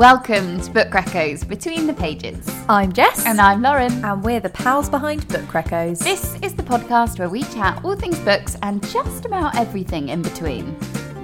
Welcome to Book Reccos Between the Pages. I'm Jess. And I'm Lauren. And we're the pals behind Book Reccos. This is the podcast where we chat all things books and just about everything in between.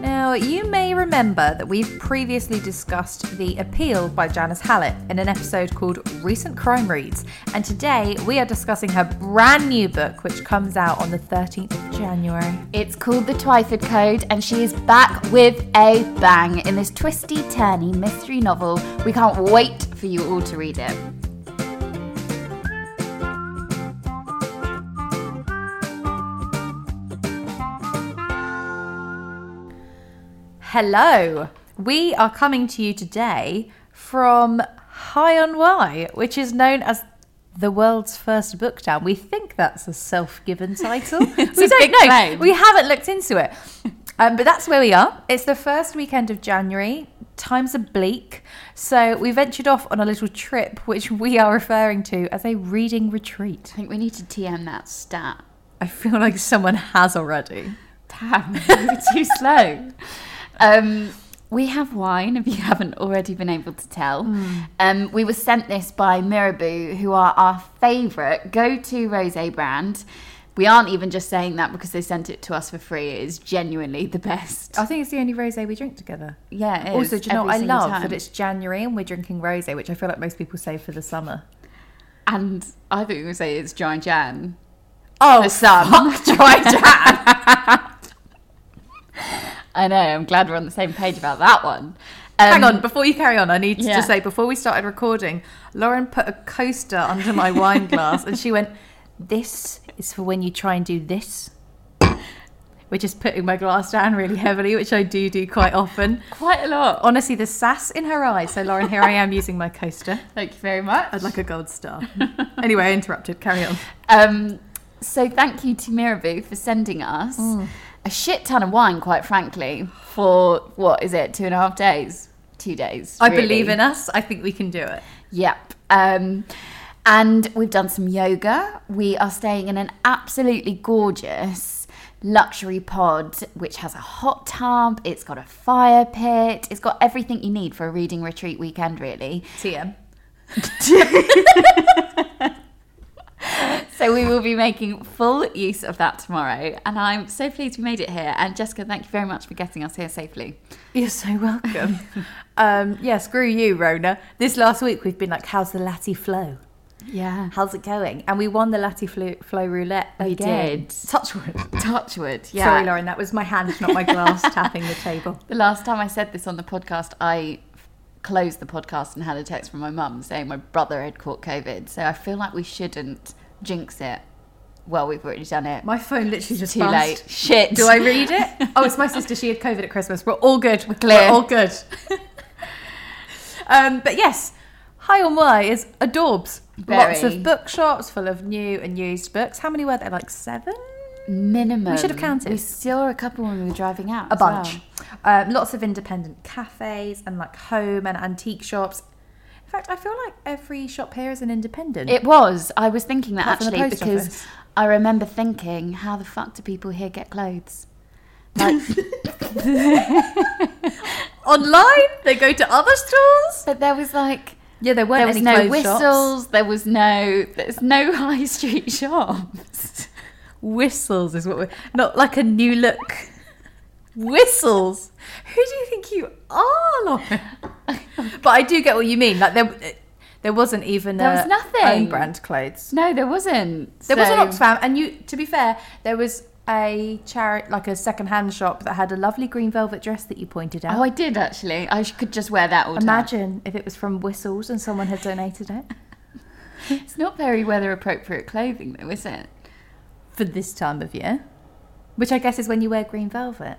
Now, you may remember that we've previously discussed The Appeal by Janice Hallett in an episode called Recent Crime Reads. And today we are discussing her brand new book, which comes out on the 13th of January. It's called The Twyford Code, and she is back with a bang in this twisty, turny mystery novel. We can't wait for you all to read it. Hello. We are coming to you today from Hay on Wye, which is known as the world's first book town. We think that's a self-given title. we a don't know. claim. We haven't looked into it. Um, but that's where we are. It's the first weekend of January. Times are bleak. So we ventured off on a little trip, which we are referring to as a reading retreat. I think we need to TM that stat. I feel like someone has already. Damn, we're too slow. Um, we have wine, if you haven't already been able to tell. Um, we were sent this by Mirabeau, who are our favourite go-to rosé brand. We aren't even just saying that because they sent it to us for free. It is genuinely the best. I think it's the only rosé we drink together. Yeah, it is, Also, do you know what I love? time. That it's January and we're drinking rosé, which I feel like most people say for the summer. And I think we say it's Dry Jan. Oh, For some. dry Jan. I know, I'm glad we're on the same page about that one. Hang Um, on, before you carry on, I need Yeah. to say before we started recording, Lauren put a coaster under my wine glass and she went, This is for when you try and do this. Which is putting my glass down really heavily, which I do do quite often. Quite a lot. Honestly, the sass in her eyes. So, Lauren, here I am using my coaster. Thank you very much. I'd like a gold star. anyway, I interrupted. Carry on. Um, so thank you to Mirabeau for sending us Mm. A shit ton of wine, quite frankly, for what is it, two and a half days? Two days. I really. believe in us. I think we can do it. Yep. Um, and we've done some yoga. We are staying in an absolutely gorgeous luxury pod, which has a hot tub, it's got a fire pit, it's got everything you need for a reading retreat weekend, really. TM. So we will be making full use of that tomorrow. And I'm so pleased we made it here. And Jessica, thank you very much for getting us here safely. You're so welcome. um, yeah, screw you, Rona. This last week we've been like, how's the Lati flow? Yeah. How's it going? And we won the Lati flow, flow roulette. We again. did. Touchwood. Touchwood. Yeah. Sorry, Lauren, that was my hand, not my glass, tapping the table. The last time I said this on the podcast, I closed the podcast and had a text from my mum saying my brother had caught COVID. So I feel like we shouldn't jinx it. Well, we've already done it. My phone literally just Too buzzed. late. Shit. Do I read it? Oh, it's my sister. She had COVID at Christmas. We're all good. We're clear. We're all good. um, but yes, Hay on Wye is adorbs. Lots of bookshops full of new and used books. How many were there? Like seven? Minimum. We should have counted. We saw a couple when we were driving out. a as well. bunch. Um, lots of independent cafes and like home and antique shops. In fact, I feel like every shop here is an independent. It was. I was thinking that Apart actually because office. I remember thinking, how the fuck do people here get clothes? Like, Online, they go to other stores. but there was like Yeah, there weren't there was any no whistles. shops. There was no there's no high street shops. Whistles is what we're not like a new look. Whistles. Who do you think you are, Lauren? but I do get what you mean. Like there, there wasn't even There a was nothing. own brand clothes. No, there wasn't. There was an Oxfam, and you. To be fair, there was a charity, like a second-hand shop that had a lovely green velvet dress that you pointed out. Oh, I did actually. I could just wear that all time. Imagine if it was from Whistles and someone had donated it It's not very weather appropriate clothing though, is it? for this time of year, which I guess is when you wear green velvet.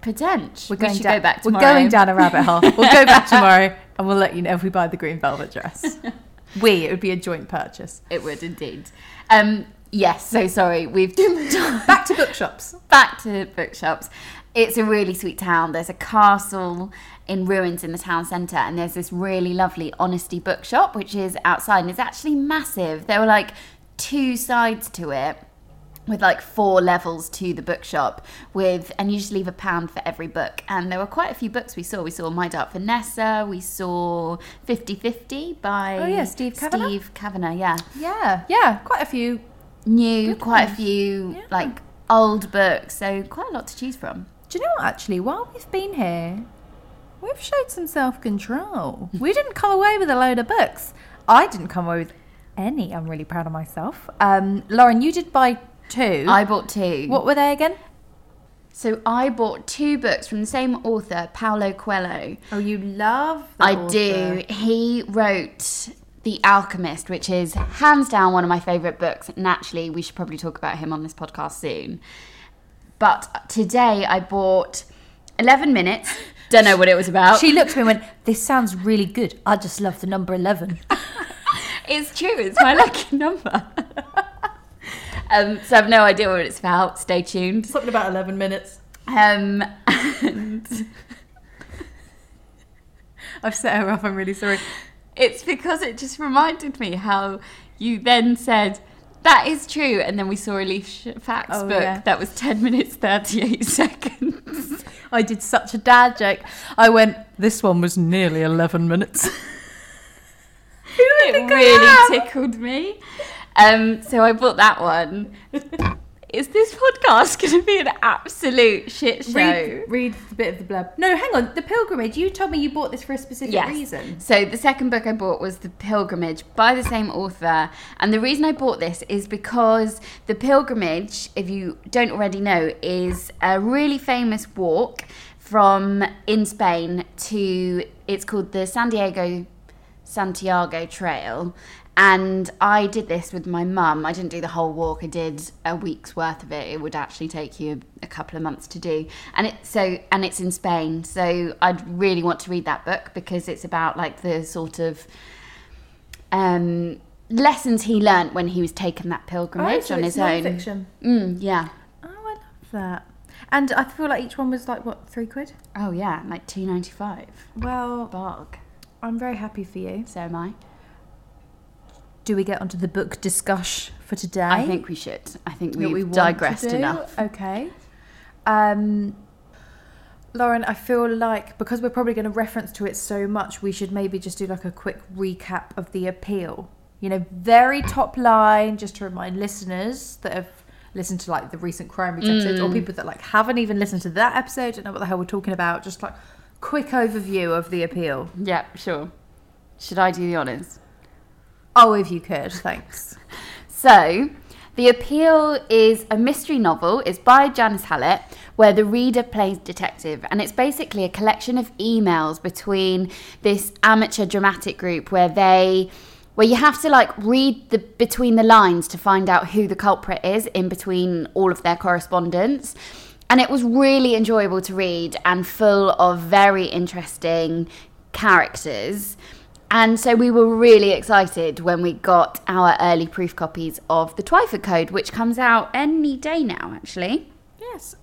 Prudence. We're we going should down, go back tomorrow. We're going down a rabbit hole. We'll go back tomorrow, and we'll let you know if we buy the green velvet dress. we, it would be a joint purchase. It would indeed. Um, yes. So sorry. We've Back to bookshops. back to bookshops. It's a really sweet town. There's a castle in ruins in the town centre, and there's this really lovely Honesty bookshop, which is outside, and it's actually massive. There were like two sides to it. With like four levels to the bookshop with and you just leave a pound for every book and there were quite a few books we saw we saw my dark vanessa we saw 50-50 by Oh, yeah, Steve Cavanagh? steve cavanagh yeah Yeah, yeah, quite a few. new Good quite a few Yeah. like old books so quite a lot to choose from Do you know what? Actually, while we've been here, we've showed some self control. we didn't come away with a load of books. I didn't come away with any. I'm really proud of myself. Um, Lauren, you did buy two. i bought two what were they again? so i bought two books from the same author paulo coelho Oh, you love. I do. He wrote The Alchemist, which is hands down one of my favourite books. Naturally, we should probably talk about him on this podcast soon. But today I bought 11 Minutes. Don't know what it was about. She looked at me and went, "This sounds really good. I just love the number 11. It's true, it's my lucky number. um, so I have no idea what it's about. Stay tuned. Something about 11 minutes. Um, and I've set her off. I'm really sorry. It's because it just reminded me how you then said that is true, and then we saw a Leaf Facts Oh, book yeah. that was ten minutes thirty eight seconds. I did such a dad joke. I went, "This one was nearly 11 minutes." Who do I it really tickled me. Um, so I bought that one. Is this podcast going to be an absolute shit show? Read, read a bit of the blurb. No, hang on. The pilgrimage. You told me you bought this for a specific Yes. reason. So the second book I bought was The Pilgrimage by the same author. And the reason I bought this is because The Pilgrimage, if you don't already know, is a really famous walk from in Spain to it's called the San Diego Santiago Trail. And I did this with my mum. I didn't do the whole walk. I did a week's worth of it. It would actually take you a couple of months to do. And it so and it's in Spain. So I'd really want to read that book because it's about like the sort of um, lessons he learnt when he was taking that pilgrimage on his own. Fiction. Mm, yeah. Oh, I love that. And I feel like each one was like what three quid. Oh yeah, like two ninety five. Well, Bog. I'm very happy for you. So am I. Do we get onto the book discussion for today? I think we should. I think we've we digressed enough. Okay. Um, Lauren, I feel like because we're probably going to reference to it so much, we should maybe just do like a quick recap of the appeal. You know, very top line, just to remind listeners that have listened to like the recent crime Reads episodes, Mm. or people that like haven't even listened to that episode, don't know what the hell we're talking about. Just like quick overview of the appeal. Yeah, sure. Should I do the honours? Oh, if you could, thanks. So, The Appeal is a mystery novel. It's by Janice Hallett, where the reader plays detective. And it's basically a collection of emails between this amateur dramatic group where they where you have to like read the between the lines to find out who the culprit is in between all of their correspondence. And it was really enjoyable to read and full of very interesting characters. And so we were really excited when we got our early proof copies of the Twyford Code, which comes out any day now, actually. Yes.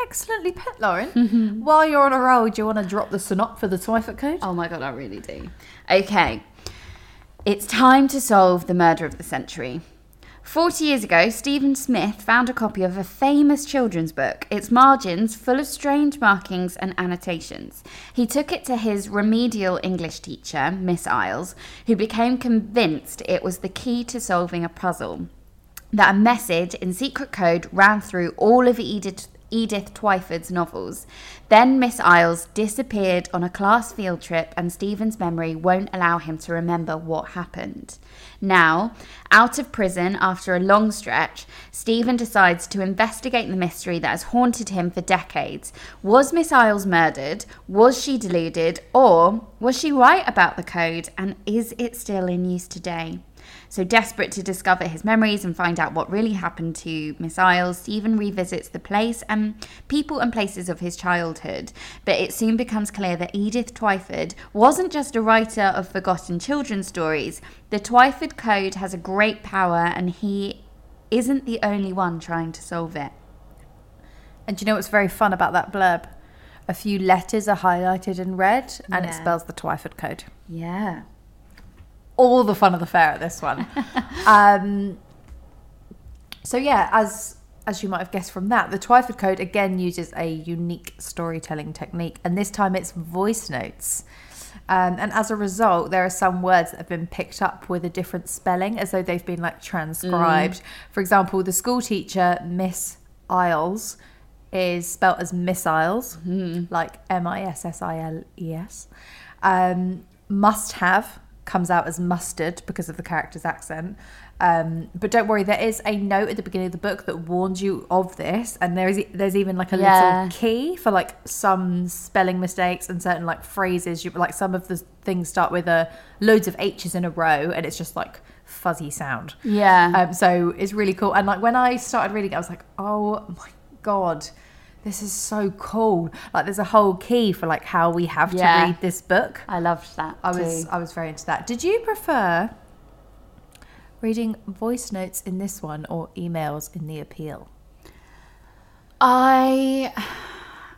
Excellently put, Lauren. While you're on a roll, do you want to drop the synop for the Twyford Code? Oh my god, I really do. Okay. It's time to solve the murder of the century. 40 years ago, Stephen Smith found a copy of a famous children's book, its margins full of strange markings and annotations. He took it to his remedial English teacher, Miss Isles, who became convinced it was the key to solving a puzzle. That a message in secret code ran through all of Edith, Edith Twyford's novels. Then Miss Isles disappeared on a class field trip, and Stephen's memory won't allow him to remember what happened. Now, out of prison after a long stretch, Stephen decides to investigate the mystery that has haunted him for decades. Was Miss Isles murdered? Was she deluded? Or was she right about the code? And is it still in use today? So, desperate to discover his memories and find out what really happened to Miss Isles, Stephen revisits the place and people and places of his childhood. But it soon becomes clear that Edith Twyford wasn't just a writer of forgotten children's stories. The Twyford Code has a great power, and he isn't the only one trying to solve it. And do you know what's very fun about that blurb? A few letters are highlighted in red, and it spells the Twyford Code. Yeah. All the fun of the fair at this one. um, So yeah, as as you might have guessed from that, the Twyford Code again uses a unique storytelling technique, and this time it's voice notes. Um, and as a result, there are some words that have been picked up with a different spelling, as though they've been like transcribed. For example, the school teacher, Miss Isles, is spelt as missiles, like M I S S I L E S. Um, must have comes out as mustard because of the character's accent. Um, but don't worry, there is a note at the beginning of the book that warns you of this, and there is there's even like a Yeah. little key for like some spelling mistakes and certain like phrases. You like some of the things start with a loads of H's in a row, and it's just like fuzzy sound. Yeah. Um, so it's really cool. And like when I started reading it, I was like, oh my god, this is so cool. Like there's a whole key for like how we have Yeah. to read this book. I loved that. I was. I was very into that. Did you prefer reading voice notes in this one or emails in the appeal? I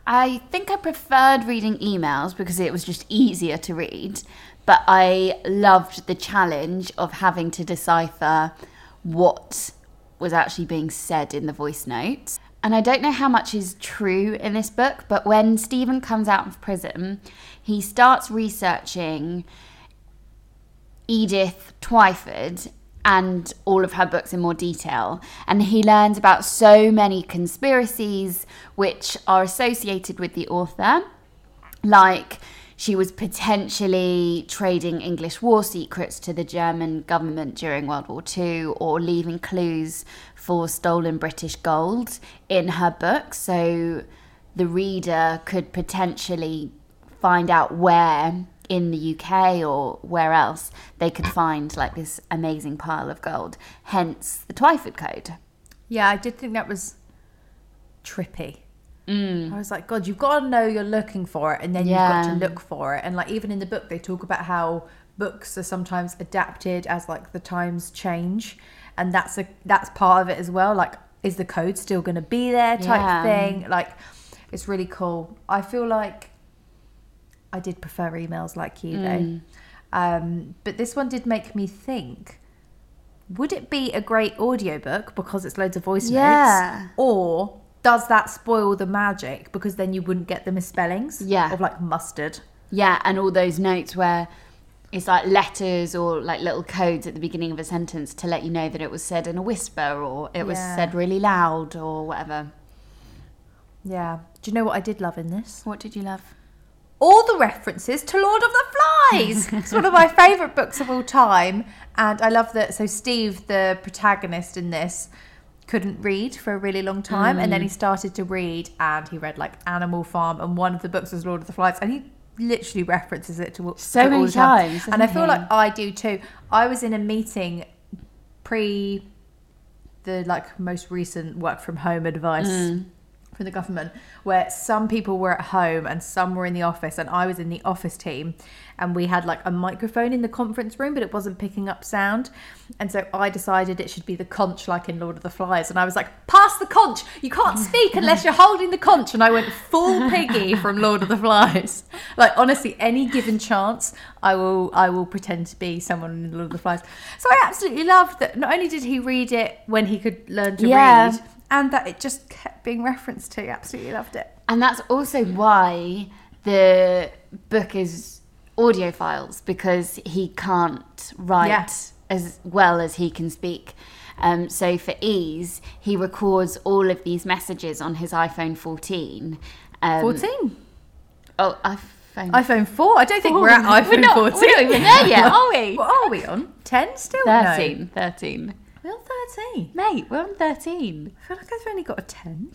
I think I preferred reading emails because it was just easier to read, but I loved the challenge of having to decipher what was actually being said in the voice notes. And I don't know how much is true in this book, but when Stephen comes out of prison, he starts researching Edith Twyford and all of her books in more detail. And he learns about so many conspiracies which are associated with the author, like she was potentially trading English war secrets to the German government during World War II or leaving clues for stolen British gold in her book. So the reader could potentially find out where in the UK or where else they could find like this amazing pile of gold. Hence the Twyford Code. Yeah, I did think that was trippy. Mm. I was like, God, you've got to know you're looking for it, and then you've got to look for it. And like even in the book, they talk about how books are sometimes adapted as like the times change, and that's a that's part of it as well. Like, is the code still going to be there? Type Yeah. thing. Like, it's really cool. I feel like I did prefer emails like you though, um, but this one did make me think. Would it be a great audiobook because it's loads of voice Yeah. notes? Or does that spoil the magic because then you wouldn't get the misspellings? Yeah. Of like mustard. Yeah, and all those notes where it's like letters or like little codes at the beginning of a sentence to let you know that it was said in a whisper or it was Yeah. said really loud or whatever. Yeah. Do you know what I did love in this? What did you love? all the references to Lord of the Flies. it's one of my favourite books of all time. And I love that. So, Steve, the protagonist in this, couldn't read for a really long time. And then mm. he started to read and he read like Animal Farm. And one of the books was Lord of the Flies. And he literally references it to So to many the time. times, And I feel he? like I do too. I was in a meeting pre the like most recent work from home advice Mm. From the government where some people were at home and some were in the office and I was in the office team and we had like a microphone in the conference room but it wasn't picking up sound. And so I decided it should be the conch like in Lord of the Flies and I was like pass the conch! You can't speak unless you're holding the conch! And I went full piggy from Lord of the Flies. Like honestly any given chance I will I will pretend to be someone in Lord of the Flies. So I absolutely loved that. Not only did he read it when he could learn to Yeah. read and that it just kept being referenced to. Absolutely loved it. And that's also why the book is audio files because he can't write Yeah. as well as he can speak. Um, so for ease, he records all of these messages on his iPhone 14. Um, 14? Oh, iPhone. iPhone 4? I don't think we're at iPhone we're not, 14. We're not even there yet, are we? What are we on? 10 still? 13. 13. We're on 13. Mate, we're on 13. I feel like I've only got a 10.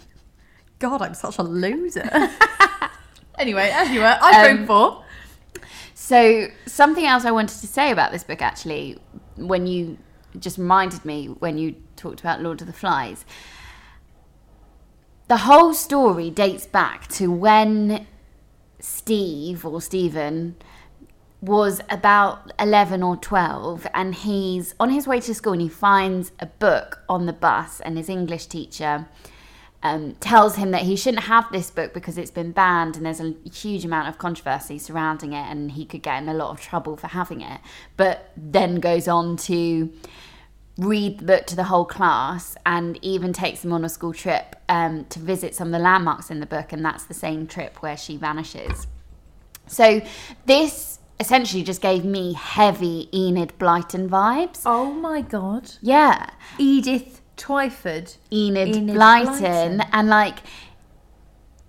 God, I'm such a loser. anyway, as you were, iPhone Um, 4. So, something else I wanted to say about this book actually, when you just reminded me when you talked about Lord of the Flies, the whole story dates back to when Steve or Stephen was about 11 or 12 and he's on his way to school and he finds a book on the bus and his English teacher um, tells him that he shouldn't have this book because it's been banned and there's a huge amount of controversy surrounding it and he could get in a lot of trouble for having it but then goes on to read the book to the whole class and even takes them on a school trip um, to visit some of the landmarks in the book, and that's the same trip where she vanishes. So this essentially just gave me heavy Enid Blyton vibes. Oh my god. Yeah. Edith Twyford. Enid, Enid Blyton, Blyton. and like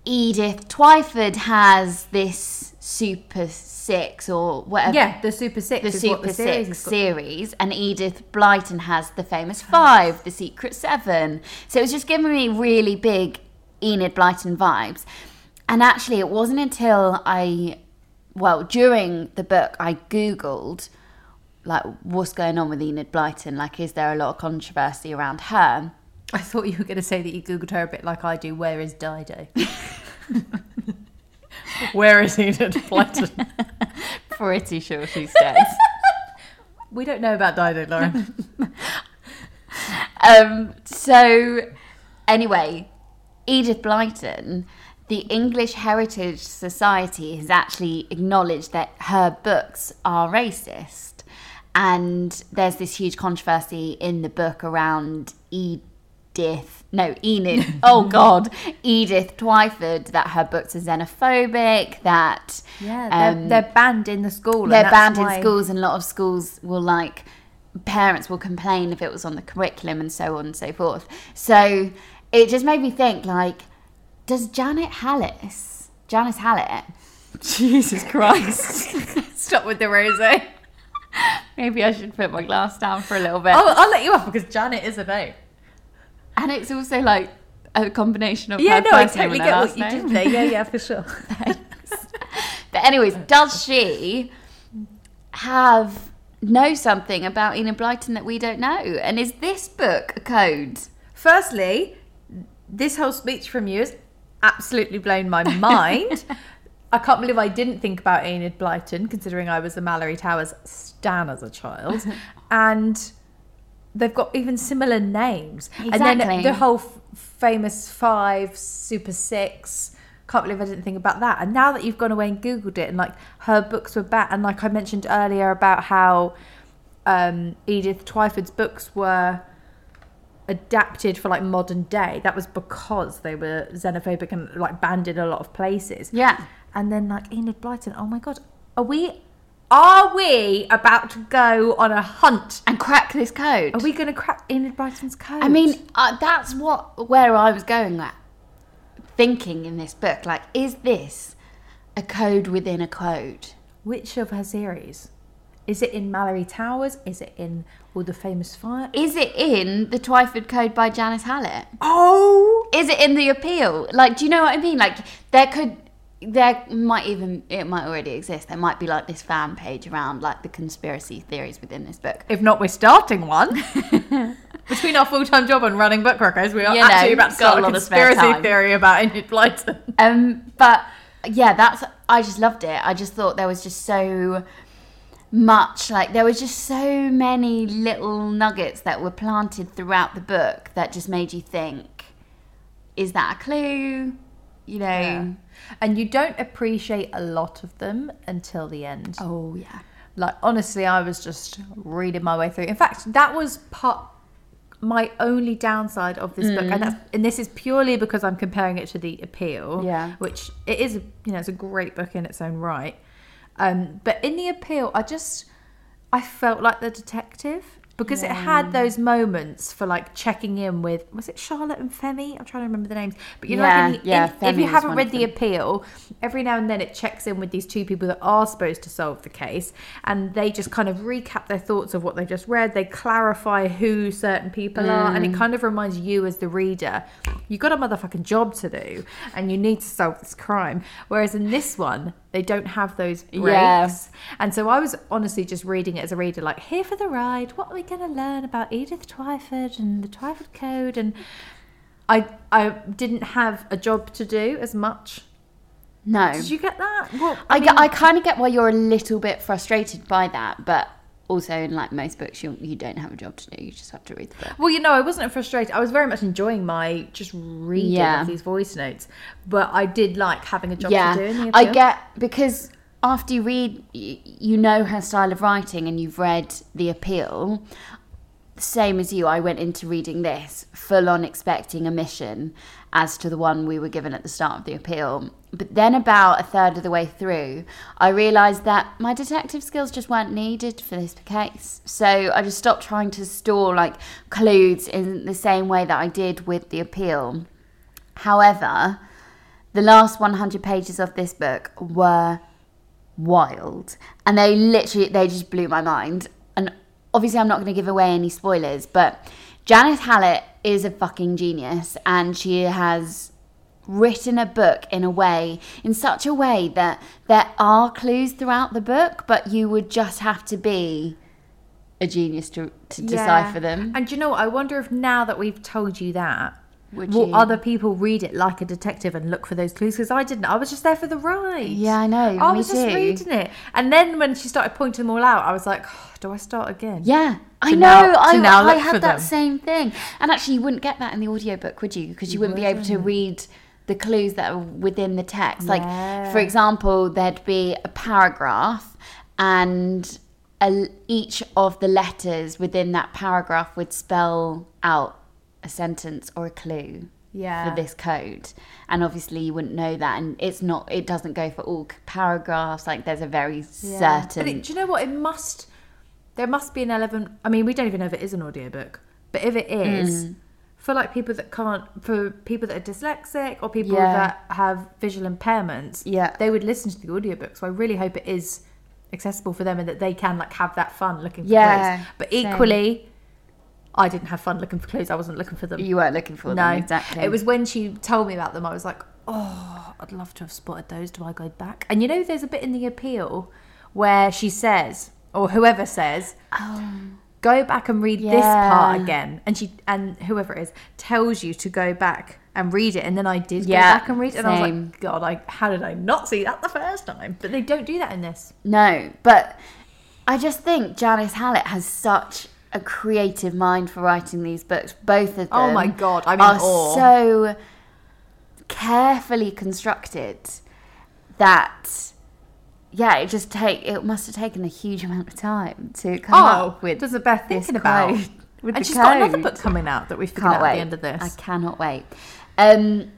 Edith Twyford has this Super Six or whatever. Yeah, the Super Six. The Super the Six series, and Edith Blyton has the famous Five, the Secret Seven. So it was just giving me really big Enid Blyton vibes. And actually, it wasn't until I, well, during the book, I Googled, like, what's going on with Enid Blyton? Like, is there a lot of controversy around her? I thought you were going to say that you googled her a bit like I do. Where is Dido? Where is Enid Blyton? Pretty sure she's dead. we don't know about Dido, Lauren. um, so, anyway, Edith Blyton, the English Heritage Society has actually acknowledged that her books are racist. And there's this huge controversy in the book around Edith, no, Enid, oh God, Edith Twyford, that her books are xenophobic, that Yeah, they're, um, they're banned in the school. they're banned why- in schools and a lot of schools will like parents will complain if it was on the curriculum and so on and so forth so it just made me think like does janet hallis janice hallett jesus christ Stop with the rosé. maybe i should put my glass down for a little bit I'll, I'll let you off because Janet is a name. and it's also like a combination of Yeah, her no, I first name totally and her get what you name. did there. Yeah, yeah, for sure. but anyways does she have know something about Enid Blyton that we don't know and is this book a code Firstly, this whole speech from you has absolutely blown my mind. I can't believe I didn't think about Enid Blyton, considering I was a Malory Towers stan as a child. and they've got even similar names. Exactly. And then the whole f- famous five, Super Six. Can't believe I didn't think about that. And now that you've gone away and Googled it, and like her books were back, and like I mentioned earlier about how um, Edith Twyford's books were adapted for like modern day. That was because they were xenophobic and like banned in a lot of places. Yeah. And then like enid blyton oh my god are we are we about to go on a hunt? And crack this code. are we going to crack enid blyton's code? I mean, uh, that's what where I was going at, thinking in this book. Like, is this a code within a code? which of her series? Is it in malory towers? Is it in all the famous five Is it in the Twyford Code by Janice Hallett? oh Is it in the appeal? Like, do you know what I mean? Like, there could. There might even it might already exist. There might be like this fan page around like the conspiracy theories within this book. if not we're starting one between our full-time job and running Book Reccos we are You know, actually about to a start a lot of spare conspiracy theory about enid blyton Um, but yeah, that's I just loved it. I just thought there was just so much like there was just so many little nuggets that were planted throughout the book that just made you think is that a clue you know Yeah. And you don't appreciate a lot of them until the end. oh yeah Like honestly, I was just reading my way through. In fact, that was part my only downside of this book, and mm. that's and this is purely because I'm comparing it to the Appeal. Yeah. which it is. You know, it's a great book in its own right. Um, but in the Appeal, I just I felt like the detective because it had those moments for like checking in with was it Charlotte and Femi? I'm trying to remember the names, but you know, Yeah, like in the, yeah, in- if you haven't read the appeal, every now and then it checks in with these two people that are supposed to solve the case, and they just kind of recap their thoughts of what they just read. They clarify who certain people are, and it Mm. kind of reminds you as the reader, you got a motherfucking job to do, and you need to solve this crime. Whereas in this one, they don't have those breaks. Yeah. And so I was honestly just reading it as a reader, like, here for the ride. What are we going to learn about Edith Twyford and the Twyford Code? And I I didn't have a job to do as much. no Did you get that? What, I, mean- get- I kind of get why you're a little bit frustrated by that but also in like most books you you don't have a job to do you just have to read the book well, you know, I wasn't frustrated. I was very much enjoying my just reading Yeah. of these voice notes, but I did like having a job yeah to do. In the i get because after you read you know her style of writing and you've read the appeal same as you, I went into reading this full on expecting a mission as to the one we were given at the start of the appeal. But then, about a third of the way through, I realised that my detective skills just weren't needed for this case. So I just stopped trying to store like clues in the same way that I did with the appeal. However, the last 100 pages of this book were wild and they literally they just blew my mind and obviously i'm not going to give away any spoilers but janice hallett is a fucking genius and she has written a book in a way in such a way that there are clues throughout the book but you would just have to be a genius to, to decipher them And do you know what? I wonder if now that we've told you that, Would will you? other people read it like a detective and look for those clues? Because I didn't. I was just there for the ride. Yeah, I know, I was just reading it, and then when she started pointing them all out, I was like, oh, do I start again? Yeah, I know. now- I, now I had that them. same thing. And actually, you wouldn't get that in the audiobook, would you? Because you, wouldn't be able to read the clues that are within the text. Like, for example, there'd be a paragraph, and a, each of the letters within that paragraph would spell out a sentence or a clue. Yeah. For this code, and obviously you wouldn't know that, and it's not. It doesn't go for all paragraphs. Like there's a very Yeah. certain. But it, do you know what? It must. There must be an element. I mean, we don't even know if it is an audiobook, but if it is, Mm. For like people that can't, for people that are dyslexic or people Yeah. that have visual impairments, Yeah. they would listen to the audiobook. So I really hope it is accessible for them and that they can like have that fun looking for Yeah, clues. But same. equally, I didn't have fun looking for clues. I wasn't looking for them. you weren't looking for them. no, them exactly. It was when she told me about them. I was like, oh, I'd love to have spotted those. Do I go back? And you know, there's a bit in the appeal where she says, or whoever says, um, go back and read this part again. And she and whoever it is tells you to go back and read it. And then I did Yeah, go back and read it, and I was like, God, I how did I not see that the first time? But they don't do that in this. No, but I just think Janice Hallett has such a creative mind for writing these books. Both of them. Oh my God, I'm are so carefully constructed that. Yeah, it just take it must have taken a huge amount of time to come up with does it Beth this thinking about? code. And she's got another book coming out that we figured out wait. at the end of this. I cannot wait. Um,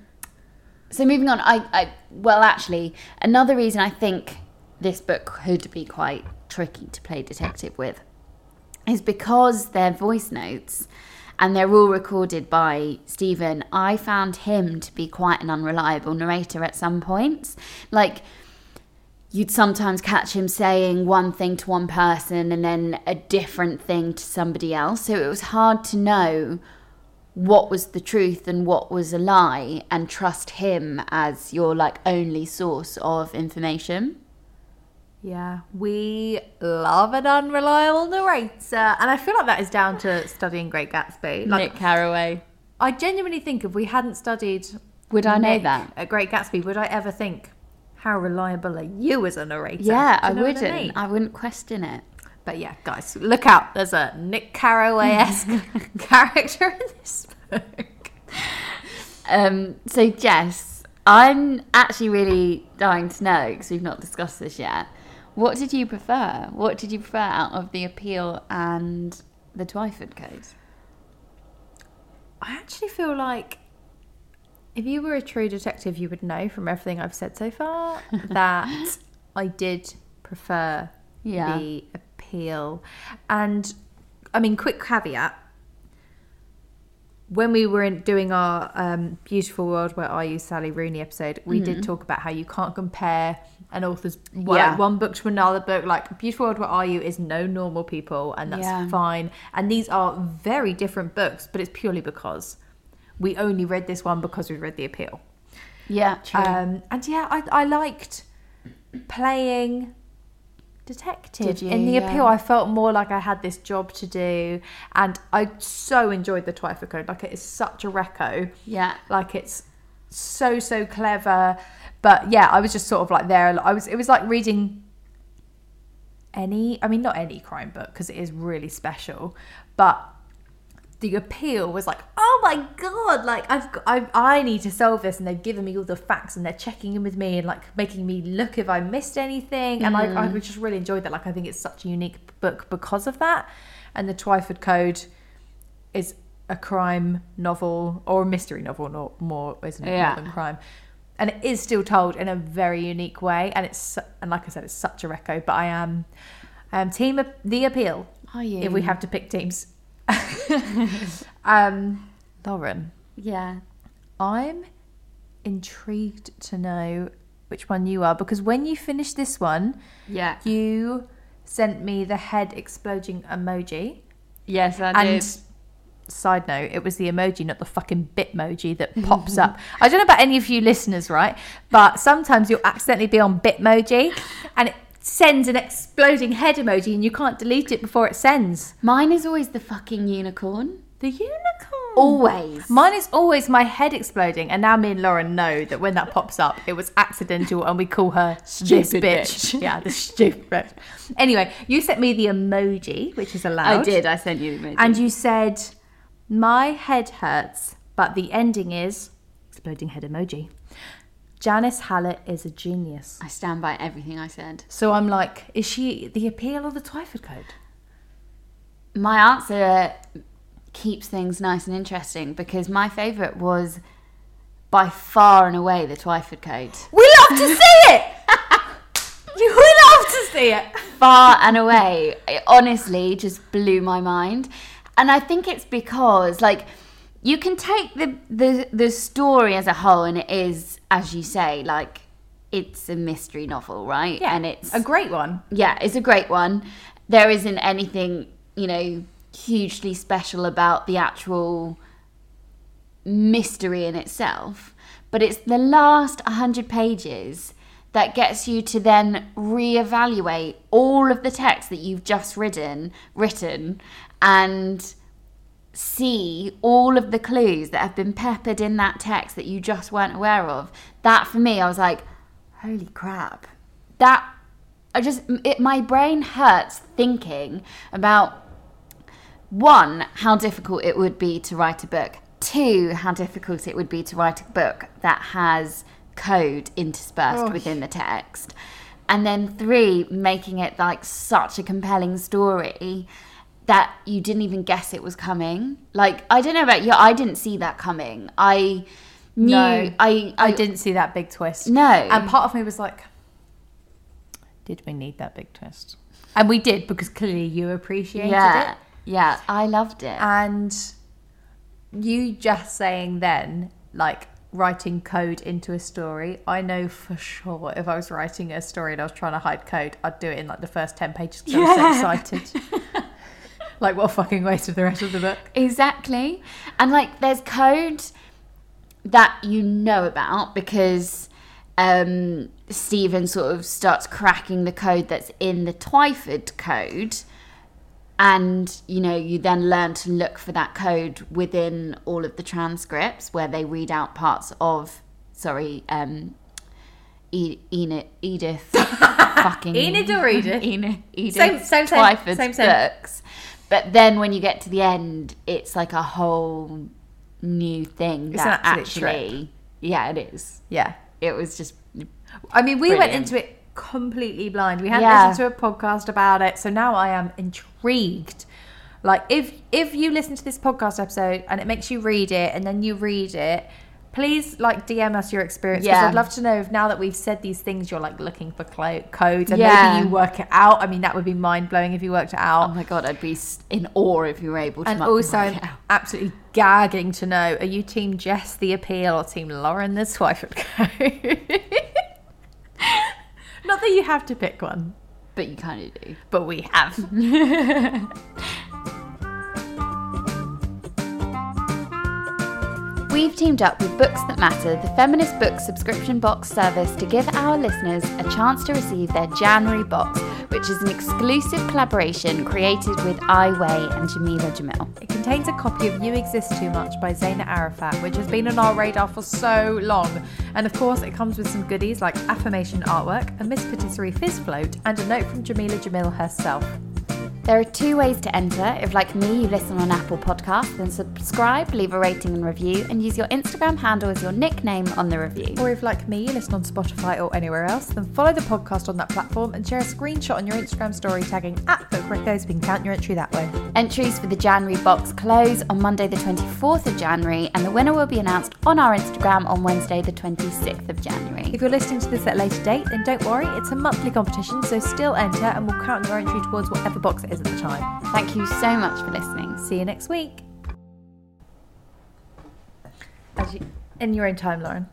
so moving on, I, I well actually another reason I think this book could be quite tricky to play detective with is because they're voice notes and they're all recorded by Stephen. I found him to be quite an unreliable narrator at some points, like. You'd sometimes catch him saying one thing to one person and then a different thing to somebody else. So it was hard to know what was the truth and what was a lie and trust him as your like only source of information. Yeah, we love an unreliable narrator, and I feel like that is down to studying Great Gatsby. Like, Carraway. I genuinely think if we hadn't studied, Would I know that? at Great Gatsby, would I ever think how reliable are you as a narrator? Yeah, I you know what wouldn't. mean? I wouldn't question it. But yeah, guys, look out! There's a Nick Carraway esque character in this book. Um, so Jess, I'm actually really dying to know because we've not discussed this yet. What did you prefer? What did you prefer out of the appeal and the Twyford Code? I actually feel like if you were a true detective, you would know from everything I've said so far that I did prefer Yeah. the appeal. And I mean, quick caveat when we were in, doing our um, Beautiful World Where Are You, Sally Rooney episode, we did talk about how you can't compare an author's well, Yeah. one book to another book. Like Beautiful World Where Are You is no normal people, and that's Yeah. fine. And these are very different books, but it's purely because we only read this one because we read the appeal. Yeah, true. Um, and yeah, I, I liked playing detective you? in the Yeah. appeal. I felt more like I had this job to do, and I so enjoyed the Twyford Code. Like it is such a reco. yeah. Like it's so so clever. But yeah, I was just sort of like there. I was. It was like reading any. I mean, not any crime book because it is really special, but the appeal was like, oh my god, like I've got, I, I need to solve this, and they've given me all the facts, and they're checking in with me and like making me look if I missed anything, and like I just really enjoyed that. Like I think it's such a unique book because of that, and the Twyford Code is a crime novel or a mystery novel, not more, isn't it? Yeah. More than crime. And it is still told in a very unique way. And it's, and like I said, it's such a reco. But I am, I am team The Appeal Are you? if we have to pick teams. um, Lauren, Yeah. I'm intrigued to know which one you are because when you finished this one, Yeah. you sent me the head exploding emoji. Yes, I And did. side note, it was the emoji, not the fucking bitmoji that pops up. I don't know about any of you listeners, right? But sometimes you'll accidentally be on bitmoji and it sends an exploding head emoji and you can't delete it before it sends. Mine is always the fucking unicorn. The unicorn. Always. Mine is always my head exploding, and now me and Lauren know that when that pops up, it was accidental, and we call her this Stupid bitch. bitch. Yeah, the stupid bitch. Anyway, you sent me the emoji, which is allowed. I did. I sent you the emoji. And you said, My head hurts, but the ending is exploding head emoji. Janice Hallett is a genius. I stand by everything I said. So I'm like, is she the appeal or the Twyford Code? My answer keeps things nice and interesting because my favourite was by far and away the Twyford Code. We love to see it! we love to see it! far and away. It honestly just blew my mind. And I think it's because like you can take the the the story as a whole and it is as you say like it's a mystery novel, right? Yeah, And it's a great one. yeah, it's a great one. There isn't anything, you know, hugely special about the actual mystery in itself, but it's the last 100 pages that gets you to then reevaluate all of the text that you've just written, written and see all of the clues that have been peppered in that text that you just weren't aware of. That for me, I was like, holy crap. That I just it my brain hurts thinking about one how difficult it would be to write a book. Two, how difficult it would be to write a book that has code interspersed Oh. within the text. And then three, making it like such a compelling story that you didn't even guess it was coming. Like I don't know about you, I didn't see that coming. I knew No, I, I didn't see that big twist. No. And part of me was like, did we need that big twist? And we did because clearly you appreciated yeah, it. Yeah, I loved it. And you just saying then, like writing code into a story, I know for sure if I was writing a story and I was trying to hide code, I'd do it in like the first 10 pages because I was so excited. like, what a fucking waste of the rest of the book. Exactly. And like there's code that you know about because um, Stephen sort of starts cracking the code that's in the Twyford code. And you know, you then learn to look for that code within all of the transcripts where they read out parts of, sorry, um, e- Enid, Edith, fucking Enid or Edith? Enid, Edith Same- same. Twyford's Same, same. books. But then when you get to the end, it's like a whole new thing It's that actually, yeah, it is. Yeah. It was just I mean, we went into it completely blind. We hadn't Yeah. listened to a podcast about it, so now I am intrigued. Like, if if you listen to this podcast episode and it makes you read it, and then you read it, please like DM us your experience because Yeah. I'd love to know if now that we've said these things, you're like looking for clo- codes and Yeah. maybe you work it out. I mean, that would be mind blowing if you worked it out. oh my god, I'd be in awe if you were able to. and also, absolutely gagging to know: Are you Team Jess the appeal or Team Lauren the Twyford code? Not that you have to pick one, but you kind of do. but we have. We've teamed up with Books That Matter, the feminist book subscription box service, to give our listeners a chance to receive their January box, which is an exclusive collaboration created with I Weigh and Jameela Jamil. It contains a copy of You Exist Too Much by Zaina Arafat, which has been on our radar for so long. And of course, it comes with some goodies like affirmation artwork, a Miss Patisserie fizz float, and a note from Jameela Jamil herself. There are two ways to enter. If, like me, you listen on Apple Podcasts, then subscribe, leave a rating and review, and use your Instagram handle as your nickname on the review. Or if, like me, you listen on Spotify or anywhere else, then follow the podcast on that platform and share a screenshot on your Instagram story tagging at Book so we can count your entry that way. Entries for the January box close on Monday, the 24th of January, and the winner will be announced on our Instagram on Wednesday, the 26th of January. If you're listening to this at a later date, then don't worry, it's a monthly competition, so still enter and we'll count your entry towards whatever box it is at the time. Thank you so much for listening. See you next week. As you, in your own time, Lauren.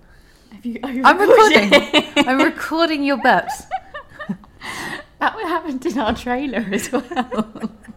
I'm recording. I'm recording your burps. That happened in our trailer as well.